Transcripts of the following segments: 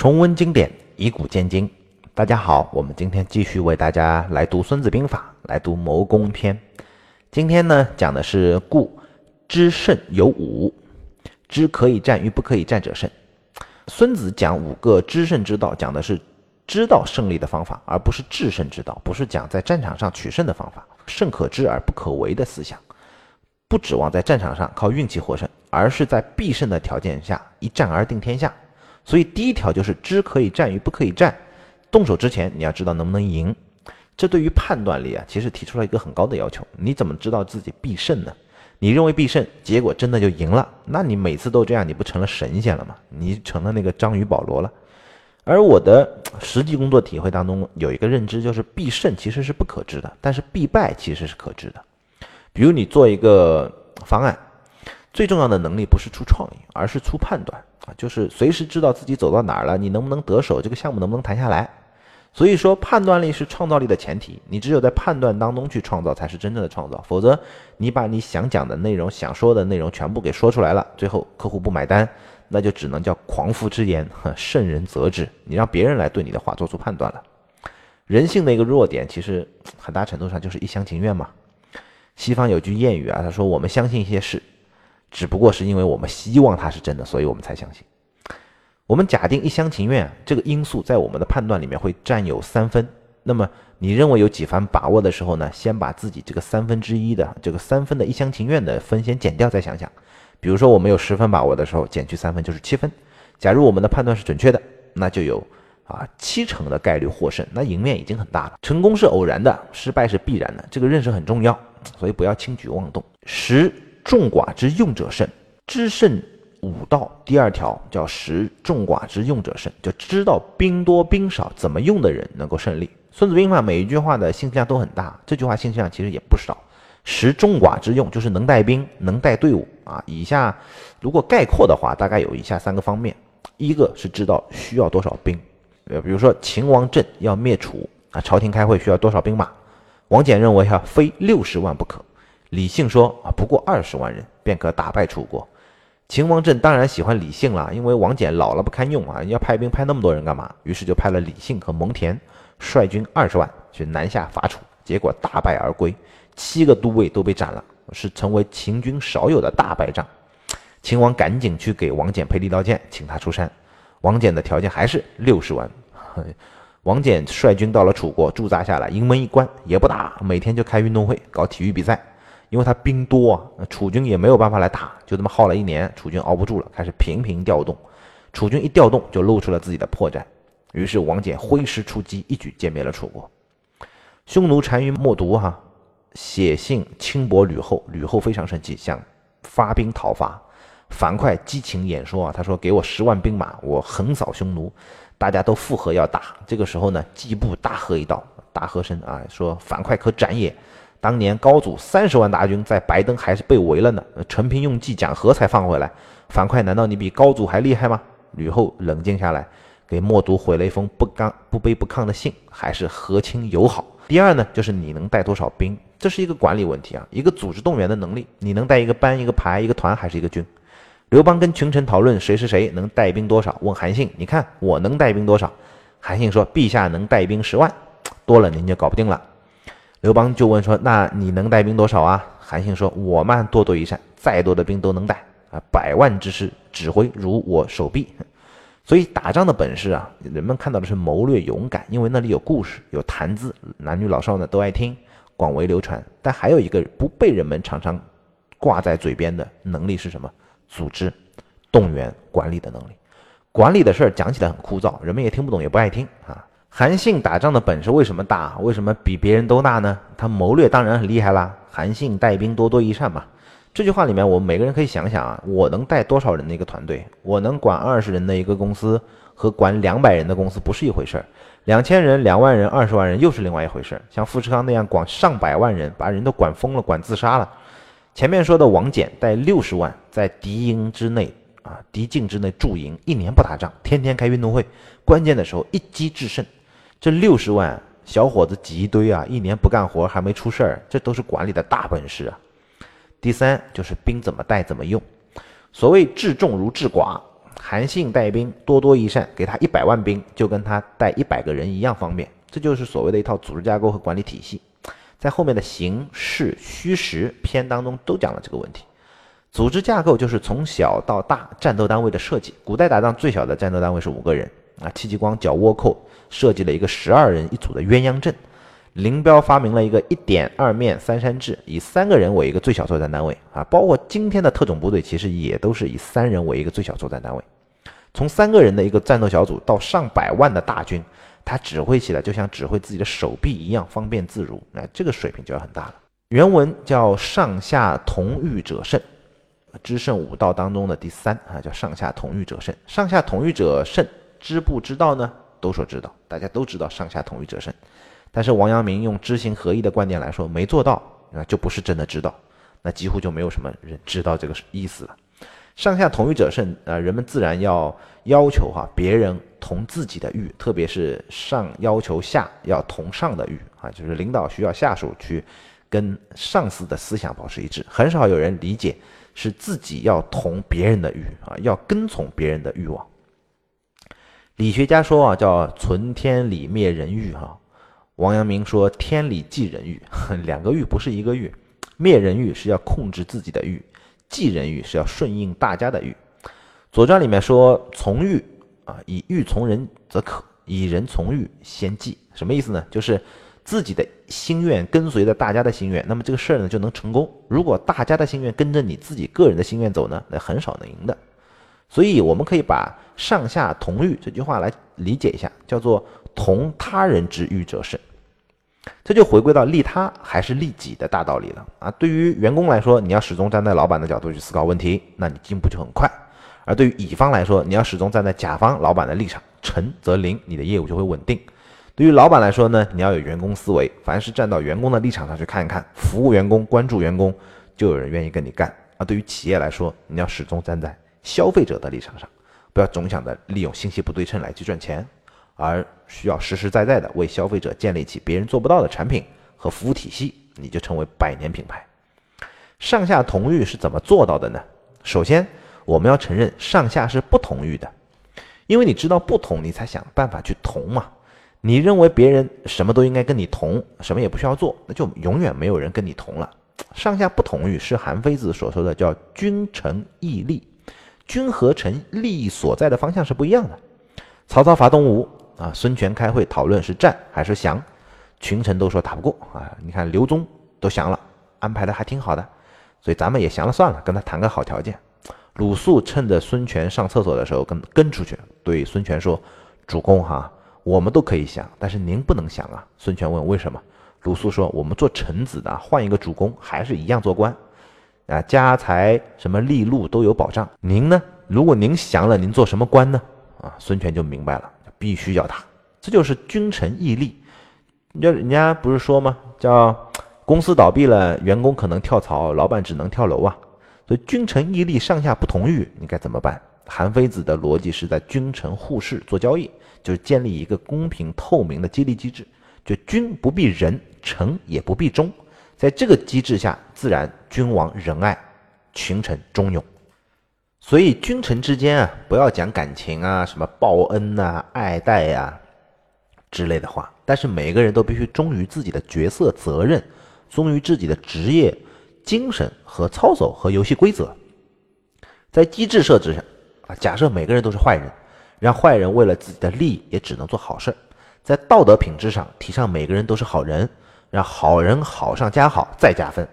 重温经典，以古鉴今。大家好，我们今天继续为大家来读《孙子兵法》，来读谋攻篇。今天呢，讲的是故知胜有五，知可以战与不可以战者胜。孙子讲五个知胜之道，讲的是知道胜利的方法，而不是制胜之道，不是讲在战场上取胜的方法。胜可知而不可为的思想，不指望在战场上靠运气获胜，而是在必胜的条件下一战而定天下。所以第一条就是知可以战与不可以战，动手之前你要知道能不能赢。这对于判断力啊，其实提出了一个很高的要求。你怎么知道自己必胜呢？你认为必胜，结果真的就赢了，那你每次都这样，你不成了神仙了吗？你成了那个章鱼保罗了。而我的实际工作体会当中有一个认知，就是必胜其实是不可知的，但是必败其实是可知的。比如你做一个方案，最重要的能力不是出创意，而是出判断。啊，就是随时知道自己走到哪儿了，你能不能得手，这个项目能不能谈下来。所以说，判断力是创造力的前提。你只有在判断当中去创造，才是真正的创造。否则，你把你想讲的内容、想说的内容全部给说出来了，最后客户不买单，那就只能叫狂夫之言，圣人则之。你让别人来对你的话做出判断了。人性的一个弱点，其实很大程度上就是一厢情愿嘛。西方有句谚语啊，他说：“我们相信一些事。”只不过是因为我们希望它是真的，所以我们才相信。我们假定一厢情愿这个因素在我们的判断里面会占有三分。那么你认为有几番把握的时候呢？先把自己这个三分之一的这个三分的一厢情愿的分先减掉，再想想。比如说我们有十分把握的时候，减去三分就是七分。假如我们的判断是准确的，那就有啊七成的概率获胜，那赢面已经很大了。成功是偶然的，失败是必然的，这个认识很重要，所以不要轻举妄动。十。众寡之用者胜，知胜五道。第二条叫识众寡之用者胜，就知道兵多兵少怎么用的人能够胜利。孙子兵法每一句话的信息量都很大，这句话信息量其实也不少。识众寡之用，就是能带兵，能带队伍啊。以下如果概括的话，大概有以下三个方面：一个是知道需要多少兵，呃，比如说秦王政要灭楚啊，朝廷开会需要多少兵马，王翦认为哈非六十万不可。李信说：“啊，不过二十万人便可打败楚国。”秦王政当然喜欢李信了，因为王翦老了不堪用啊，要派兵派那么多人干嘛？于是就派了李信和蒙恬率军二十万去南下伐楚，结果大败而归，七个都尉都被斩了，是成为秦军少有的大败仗。秦王赶紧去给王翦赔礼道歉，请他出山。王翦的条件还是六十万。王翦率军到了楚国驻扎下来，营门一关也不打，每天就开运动会，搞体育比赛。因为他兵多啊，楚军也没有办法来打，就这么耗了一年，楚军熬不住了，开始频频调动。楚军一调动，就露出了自己的破绽。于是王翦挥师出击，一举歼灭了楚国。匈奴单于冒毒哈，写信轻薄吕后，吕后非常生气，想发兵讨伐。樊哙激情演说啊，他说：“给我十万兵马，我横扫匈奴。”大家都附和要打。这个时候呢，季布大喝一道，大喝声啊，说：“樊哙可斩也。”当年高祖三十万大军在白登还是被围了呢，陈平用计讲和才放回来。樊哙难道你比高祖还厉害吗？吕后冷静下来，给默读回了一封不刚不卑不亢的信，还是和亲友好。第二呢，就是你能带多少兵，这是一个管理问题啊，一个组织动员的能力，你能带一个班、一个排、一个团还是一个军？刘邦跟群臣讨论谁是谁能带兵多少，问韩信，你看我能带兵多少？韩信说，陛下能带兵十万，多了您就搞不定了。刘邦就问说：“那你能带兵多少啊？”韩信说：“我慢多多益善，再多的兵都能带啊！百万之师，指挥如我手臂。所以打仗的本事啊，人们看到的是谋略勇敢，因为那里有故事，有谈资，男女老少呢都爱听，广为流传。但还有一个不被人们常常挂在嘴边的能力是什么？组织、动员、管理的能力。管理的事儿讲起来很枯燥，人们也听不懂，也不爱听啊。”韩信打仗的本事为什么大？为什么比别人都大呢？他谋略当然很厉害啦。韩信带兵多多益善嘛。这句话里面，我们每个人可以想想啊，我能带多少人的一个团队？我能管二十人的一个公司和管两百人的公司不是一回事儿。两千人、两万人、二十万人又是另外一回事儿。像富士康那样管上百万人，把人都管疯了，管自杀了。前面说的王翦带六十万在敌营之内啊，敌境之内驻营，一年不打仗，天天开运动会，关键的时候一击制胜。这六十万小伙子挤一堆啊，一年不干活还没出事儿，这都是管理的大本事啊。第三就是兵怎么带怎么用，所谓治众如治寡韩信带兵多多益善，给他一百万兵，就跟他带一百个人一样方便。这就是所谓的一套组织架构和管理体系。在后面的形势虚实篇当中都讲了这个问题。组织架构就是从小到大战斗单位的设计。古代打仗最小的战斗单位是五个人啊。戚继光剿倭寇设计了一个十二人一组的鸳鸯阵。林彪发明了一个一点二面三山制，以三个人为一个最小作战单位啊。包括今天的特种部队，其实也都是以三人为一个最小作战单位。从三个人的一个战斗小组到上百万的大军，他指挥起来就像指挥自己的手臂一样方便自如。那这个水平就要很大了。原文叫“上下同欲者胜”。知胜五道当中的第三啊，叫上下同欲者胜。上下同欲者胜，知不知道呢？都说知道，大家都知道上下同欲者胜。但是王阳明用知行合一的观点来说，没做到，那就不是真的知道，那几乎就没有什么人知道这个意思了。上下同欲者胜啊，人们自然要要求哈别人同自己的欲，特别是上要求下要同上的欲啊，就是领导需要下属去跟上司的思想保持一致，很少有人理解。是自己要同别人的欲啊，要跟从别人的欲望。理学家说啊，叫存天理，灭人欲哈。王阳明说，天理即人欲，两个欲不是一个欲。灭人欲是要控制自己的欲，即人欲是要顺应大家的欲。左传里面说，从欲啊，以欲从人则可，以人从欲先忌。什么意思呢？就是。自己的心愿跟随着大家的心愿，那么这个事儿呢就能成功。如果大家的心愿跟着你自己个人的心愿走呢，那很少能赢的。所以我们可以把“上下同欲”这句话来理解一下，叫做“同他人之欲者胜”。这就回归到利他还是利己的大道理了啊！对于员工来说，你要始终站在老板的角度去思考问题，那你进步就很快；而对于乙方来说，你要始终站在甲方老板的立场，诚则灵，你的业务就会稳定。对于老板来说呢，你要有员工思维，凡是站到员工的立场上去看一看，服务员工、关注员工，就有人愿意跟你干。啊，对于企业来说，你要始终站在消费者的立场上，不要总想着利用信息不对称来去赚钱，而需要实实在在的为消费者建立起别人做不到的产品和服务体系，你就成为百年品牌。上下同欲是怎么做到的呢？首先，我们要承认上下是不同欲的，因为你知道不同，你才想办法去同嘛。你认为别人什么都应该跟你同，什么也不需要做，那就永远没有人跟你同了。上下不同欲是韩非子所说的叫君臣义利，君和臣利益所在的方向是不一样的。曹操伐东吴啊，孙权开会讨论是战还是降，群臣都说打不过啊。你看刘忠都降了，安排的还挺好的，所以咱们也降了算了，跟他谈个好条件。鲁肃趁着孙权上厕所的时候跟跟出去，对孙权说：“主公哈。”我们都可以降，但是您不能降啊！孙权问：“为什么？”鲁肃说：“我们做臣子的，换一个主公，还是一样做官，啊，家财什么利禄都有保障。您呢？如果您降了，您做什么官呢？”啊，孙权就明白了，必须要他。这就是君臣义利。要人家不是说吗？叫公司倒闭了，员工可能跳槽，老板只能跳楼啊。所以君臣义利，上下不同欲，你该怎么办？韩非子的逻辑是在君臣互市做交易。就是建立一个公平透明的激励机制，就君不必仁，臣也不必忠，在这个机制下，自然君王仁爱，群臣忠勇。所以君臣之间啊，不要讲感情啊，什么报恩呐、爱戴呀之类的话，但是每个人都必须忠于自己的角色责任，忠于自己的职业精神和操守和游戏规则。在机制设置上啊，假设每个人都是坏人。让坏人为了自己的利益，也只能做好事。在道德品质上提倡每个人都是好人，让好人好上加好再加分，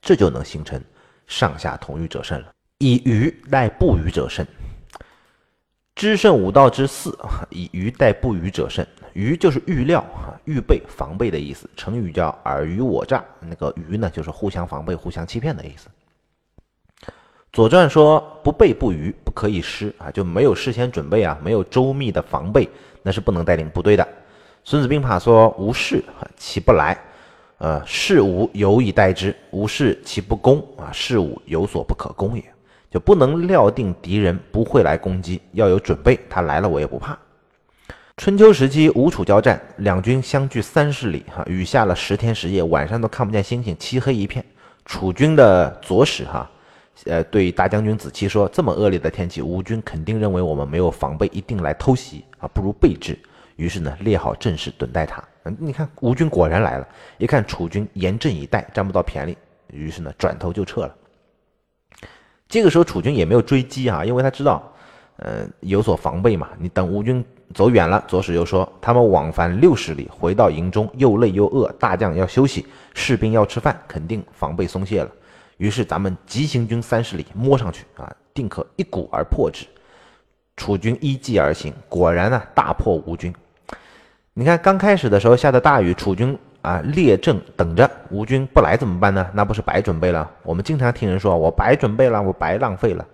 这就能形成上下同欲者胜了。以愚代不愚者胜。知胜五道之四，以愚代不愚者胜。愚就是预料、预备、防备的意思。成语叫尔虞我诈。那个愚呢，就是互相防备、互相欺骗的意思。左传说不备不虞，不可以失啊，就没有事先准备啊，没有周密的防备，那是不能带领部队的。孙子兵法说无事其不来，呃，事无有以待之，无事其不攻啊，事无有所不可攻也，就不能料定敌人不会来攻击，要有准备，他来了我也不怕。春秋时期吴楚交战，两军相距三十里，哈，雨下了十天十夜，晚上都看不见星星，漆黑一片。楚军的左使哈。呃，对大将军子期说：“这么恶劣的天气，吴军肯定认为我们没有防备，一定来偷袭啊，不如备之。”于是呢，列好阵势，等待他。你看吴军果然来了，一看楚军严阵以待，占不到便宜，于是呢，转头就撤了。这个时候楚军也没有追击啊，因为他知道，呃，有所防备嘛。你等吴军走远了，左使又说：“他们往返六十里，回到营中，又累又饿，大将要休息，士兵要吃饭，肯定防备松懈了。”于是咱们急行军三十里，摸上去啊，定可一鼓而破之。楚军依计而行，果然呢，大破吴军。你看刚开始的时候下的大雨，楚军啊列阵等着，吴军不来怎么办呢？那不是白准备了？我们经常听人说，我白准备了，我白浪费了。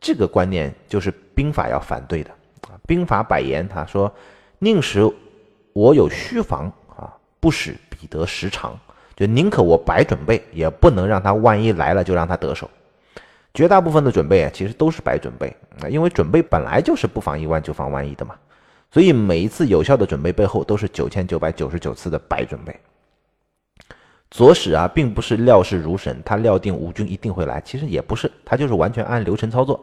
这个观念就是兵法要反对的啊。兵法百言，他说：宁使我有虚防啊，不使彼得时长。就宁可我白准备，也不能让他万一来了就让他得手。绝大部分的准备啊，其实都是白准备啊，因为准备本来就是不防一万就防万一的嘛。所以每一次有效的准备背后都是九千九百九十九次的白准备。左使啊，并不是料事如神，他料定吴军一定会来，其实也不是，他就是完全按流程操作，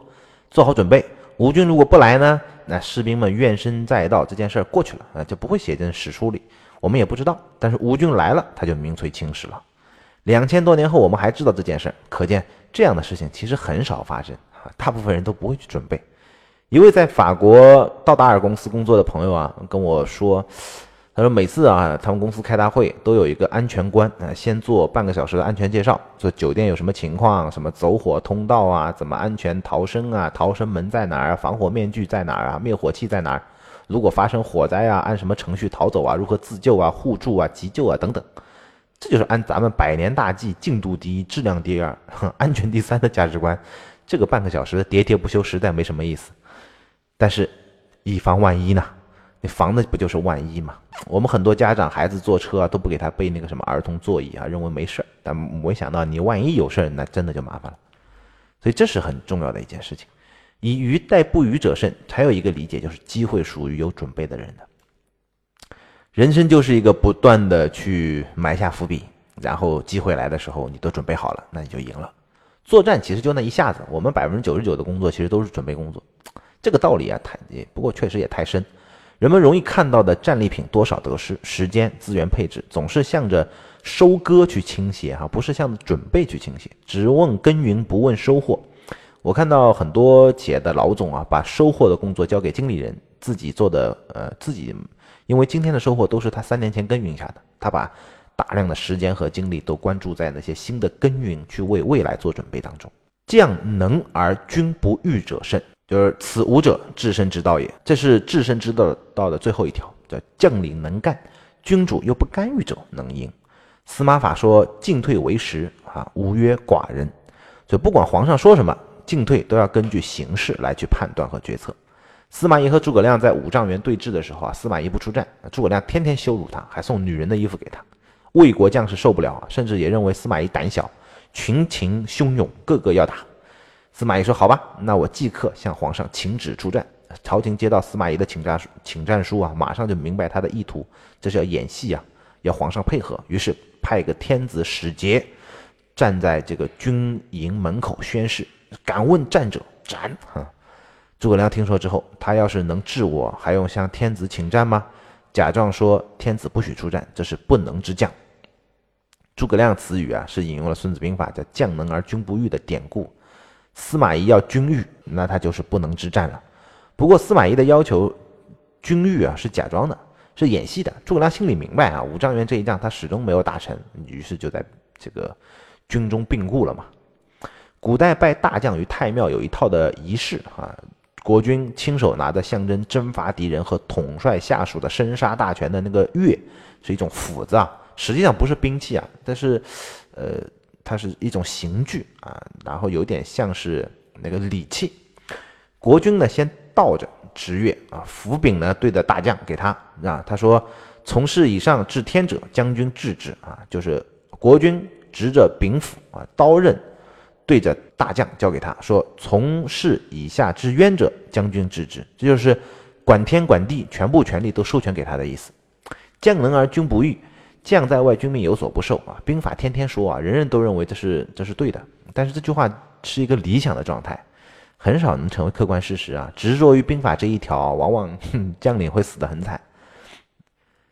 做好准备。吴军如果不来呢，那士兵们怨声载道，这件事儿过去了啊，就不会写进史书里。我们也不知道，但是吴军来了，他就名垂青史了。两千多年后，我们还知道这件事，可见这样的事情其实很少发生啊。大部分人都不会去准备。一位在法国道达尔公司工作的朋友啊，跟我说，他说每次啊，他们公司开大会都有一个安全官啊，先做半个小时的安全介绍，说酒店有什么情况，什么走火通道啊，怎么安全逃生啊，逃生门在哪儿，防火面具在哪儿啊，灭火器在哪儿。如果发生火灾啊，按什么程序逃走啊？如何自救啊？互助啊？急救啊？等等，这就是按咱们百年大计，进度第一，质量第二，安全第三的价值观。这个半个小时喋喋不休，实在没什么意思。但是，以防万一呢？你防的不就是万一吗？我们很多家长孩子坐车啊，都不给他备那个什么儿童座椅啊，认为没事儿。但没想到你万一有事儿，那真的就麻烦了。所以这是很重要的一件事情。以鱼待不鱼者胜，还有一个理解就是机会属于有准备的人的。人生就是一个不断的去埋下伏笔，然后机会来的时候你都准备好了，那你就赢了。作战其实就那一下子，我们百分之九十九的工作其实都是准备工作。这个道理啊，太不过确实也太深。人们容易看到的战利品多少得失、时间、资源配置，总是向着收割去倾斜哈，不是向着准备去倾斜，只问耕耘不问收获。我看到很多企业的老总啊，把收获的工作交给经理人，自己做的呃自己，因为今天的收获都是他三年前耕耘下的，他把大量的时间和精力都关注在那些新的耕耘，去为未来做准备当中。将能而君不欲者胜，就是此五者治身之道也。这是治身之道道的最后一条，叫将领能干，君主又不干预者能赢。司马法说进退为时啊，无曰寡人。所以不管皇上说什么。进退都要根据形势来去判断和决策。司马懿和诸葛亮在五丈原对峙的时候啊，司马懿不出战，诸葛亮天天羞辱他，还送女人的衣服给他。魏国将士受不了啊，甚至也认为司马懿胆小，群情汹涌，个个要打。司马懿说：“好吧，那我即刻向皇上请旨出战。”朝廷接到司马懿的请战书，请战书啊，马上就明白他的意图，这是要演戏啊，要皇上配合。于是派个天子使节站在这个军营门口宣誓。敢问战者斩！哈，诸葛亮听说之后，他要是能治我，还用向天子请战吗？假装说天子不许出战，这是不能之将。诸葛亮词语啊，是引用了《孙子兵法》叫“将能而君不欲”的典故。司马懿要军欲，那他就是不能之战了。不过司马懿的要求军欲啊，是假装的，是演戏的。诸葛亮心里明白啊，五丈原这一仗他始终没有打成，于是就在这个军中病故了嘛。古代拜大将于太庙有一套的仪式啊，国君亲手拿着象征征伐敌人和统帅下属的生杀大权的那个钺，是一种斧子啊，实际上不是兵器啊，但是，呃，它是一种刑具啊，然后有点像是那个礼器。国君呢先倒着执钺啊，斧柄呢对着大将给他啊，他说：“从事以上治天者，将军治之啊。”就是国君执着柄斧啊，刀刃。对着大将交给他说：“从事以下之冤者，将军治之。”这就是管天管地，全部权力都授权给他的意思。将能而君不欲，将在外，君命有所不受啊！兵法天天说啊，人人都认为这是这是对的。但是这句话是一个理想的状态，很少能成为客观事实啊。执着于兵法这一条，往往将领会死得很惨。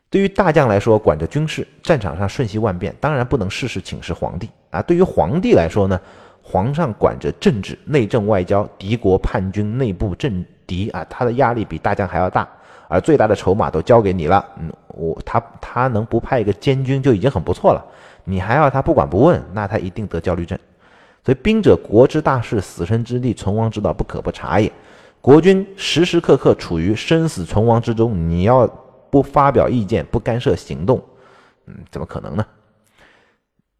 对于大将来说，管着军事，战场上瞬息万变，当然不能事事请示皇帝啊。对于皇帝来说呢，皇上管着政治、内政、外交、敌国、叛军、内部政敌啊，他的压力比大将还要大，而最大的筹码都交给你了。嗯，我他他能不派一个监军就已经很不错了，你还要他不管不问，那他一定得焦虑症。所以，兵者，国之大事，死生之地，存亡之道，不可不察也。国君时时刻刻处于生死存亡之中，你要。不发表意见，不干涉行动，嗯，怎么可能呢？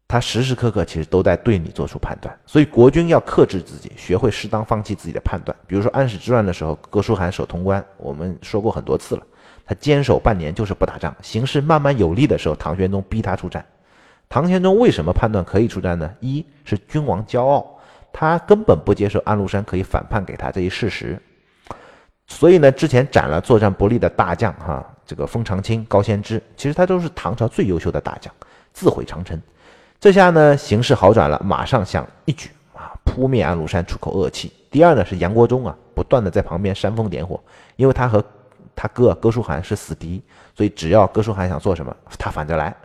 他时时刻刻其实都在对你做出判断，所以国君要克制自己，学会适当放弃自己的判断。比如说安史之乱的时候，哥舒翰守潼关，我们说过很多次了，他坚守半年就是不打仗，形势慢慢有利的时候，唐玄宗逼他出战。唐玄宗为什么判断可以出战呢？一是君王骄傲，他根本不接受安禄山可以反叛给他这一事实，所以呢，之前斩了作战不利的大将哈。这个封长清、高仙芝，其实他都是唐朝最优秀的大将，自毁长城。这下呢，形势好转了，马上想一举啊扑灭安禄山，出口恶气。第二呢，是杨国忠啊，不断的在旁边煽风点火，因为他和他哥哥舒翰是死敌，所以只要哥舒翰想做什么，他反着来。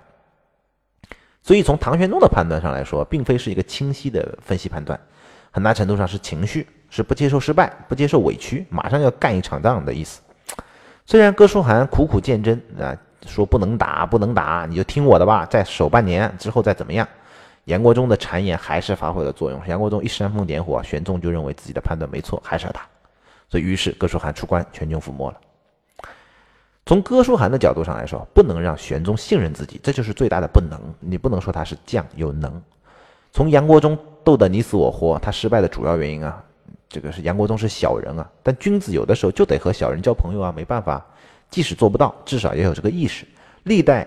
所以从唐玄宗的判断上来说，并非是一个清晰的分析判断，很大程度上是情绪，是不接受失败，不接受委屈，马上要干一场仗的意思。虽然哥舒翰苦苦谏真啊，说不能打，不能打，你就听我的吧，再守半年之后再怎么样。杨国忠的谗言还是发挥了作用。杨国忠一煽风点火，玄宗就认为自己的判断没错，还是要打。所以于是哥舒翰出关，全军覆没了。从哥舒翰的角度上来说，不能让玄宗信任自己，这就是最大的不能。你不能说他是将有能。从杨国忠斗得你死我活，他失败的主要原因啊。这个是杨国忠是小人啊，但君子有的时候就得和小人交朋友啊，没办法，即使做不到，至少也有这个意识。历代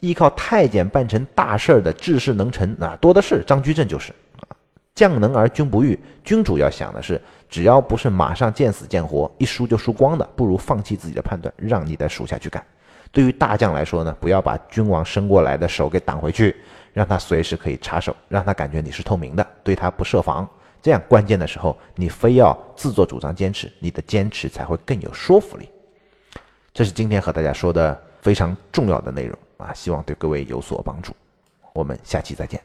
依靠太监办成大事儿的治世能臣啊，多的是，张居正就是啊。将能而君不欲，君主要想的是，只要不是马上见死见活，一输就输光的，不如放弃自己的判断，让你的属下去干。对于大将来说呢，不要把君王伸过来的手给挡回去，让他随时可以插手，让他感觉你是透明的，对他不设防。这样关键的时候，你非要自作主张坚持，你的坚持才会更有说服力。这是今天和大家说的非常重要的内容啊，希望对各位有所帮助。我们下期再见。